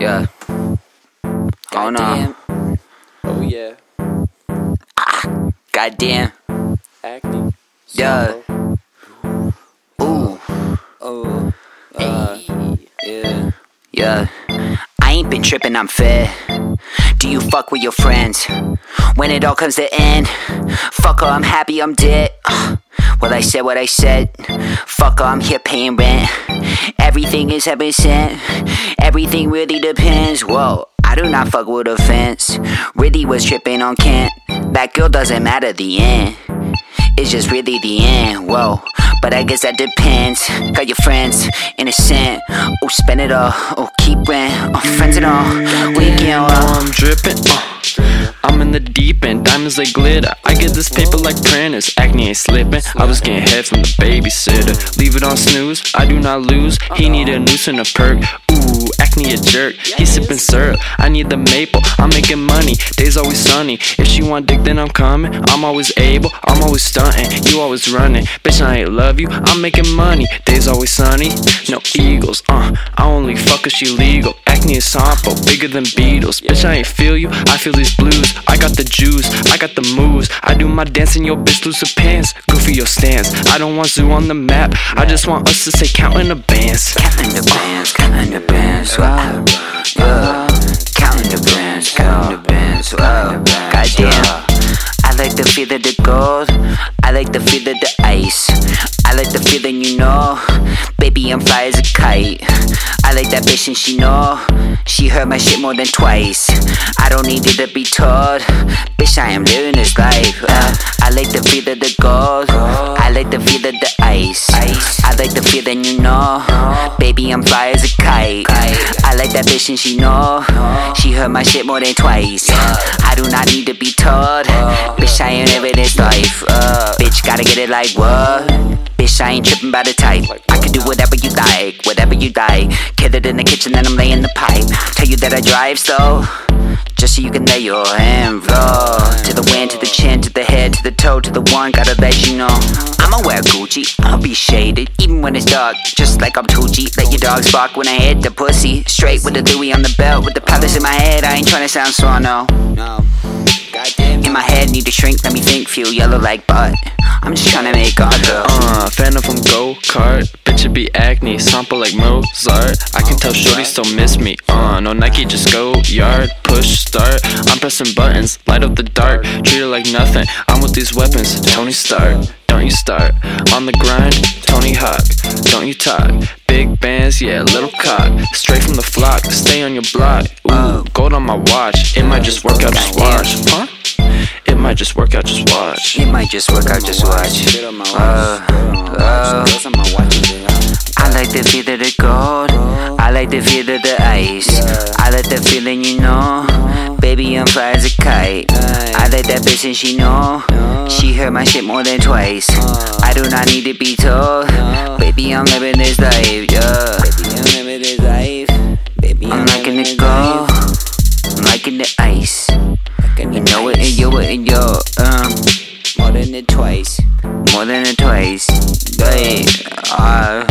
Yeah. Oh no. Oh yeah. Goddamn. Acne. Yeah. Ooh. Oh. Uh, yeah. Yeah. I ain't been tripping, I'm fair. Do you fuck with your friends? When it all comes to end, fuck her, I'm happy I'm dead. Well, I said what I said. Fuck her, I'm here paying rent. Everything is heaven sent. Everything really depends. Whoa, I do not fuck with offense. Really was tripping on Kent. That girl doesn't matter the end. It's just really the end. Whoa. But I guess that depends. Got your friends, innocent. Oh, spend it all. Oh, keep rent. Oh, friends and all. Weekend, Now well. I'm dripping. Uh, I'm in the deep end, diamonds like glitter. I get this paper like printers. Acne ain't slipping. I was getting head from the babysitter. Leave it on snooze. I do not lose. He need a noose and a perk. Acne a jerk. He sipping syrup. I need the maple. I'm making money. Days always sunny. If she want dick, then I'm coming. I'm always able. I'm always stunting. You always running. Bitch, I ain't love you. I'm making money. Days always sunny. No eagles. Uh, I only fuck if she legal. Acne is Sampo, bigger than Beatles. Bitch, I ain't feel you. I feel these blues. I got the juice. I got the moves. I do my dance and your bitch lose her pants. Goofy your stance. I don't want zoo on the map. I just want us to say counting the bands. Counting the bands, feel of the gold. I like the feel of the ice. I like the feeling, you know. Baby, I'm fly as a kite. I like that bitch and she know. She heard my shit more than twice. I don't need it to be told. Bitch, I am living this life. Uh, I like the feel of the gold. I like the feel of the ice. I like the feeling, you know. Baby, I'm fly as a kite. I like that bitch and she know. She heard my shit more than twice. I do not need to be told. Bitch, I ain't living this life. Uh, bitch, gotta get it like what? Bitch, I ain't tripping by the type. I can do whatever you like, whatever you like. Kill it in the kitchen, then I'm laying the pipe. Tell you that I drive slow. Just so you can lay your hand flow To the wind, to the chin, to the head, to the toe, to the one Gotta let you know I'ma wear Gucci, I'll be shaded Even when it's dark, just like I'm Tucci Let your dogs bark when I hit the pussy Straight with the Louis on the belt With the palace in my head, I ain't tryna sound smart, no No. In my need to shrink, let me think, feel yellow like butt I'm just tryna make art, girl Uh, phantom from go kart. Bitch, it be acne, Sampo like Mozart. I can tell Shorty still miss me. Uh, no Nike, just go yard, push, start. I'm pressing buttons, light up the dark. Treat it like nothing. I'm with these weapons. Tony Stark, don't you start. On the grind, Tony Hawk, don't you talk. Big bands, yeah, little cock. Straight from the flock, stay on your block. Ooh, gold on my watch. It might just work out, just watch. Huh? Might just work out, just watch. It might just work out, just watch. Uh, uh. I like the feel of the gold. I like the feel of the ice. I like the feeling, you know. Baby, I'm fly as a kite. I like that bitch and she know. She heard my shit more than twice. I do not need to be told. Baby, I'm living this life, yeah. And you it and yo. Um, More than it twice. more than a twice. Hey, uh,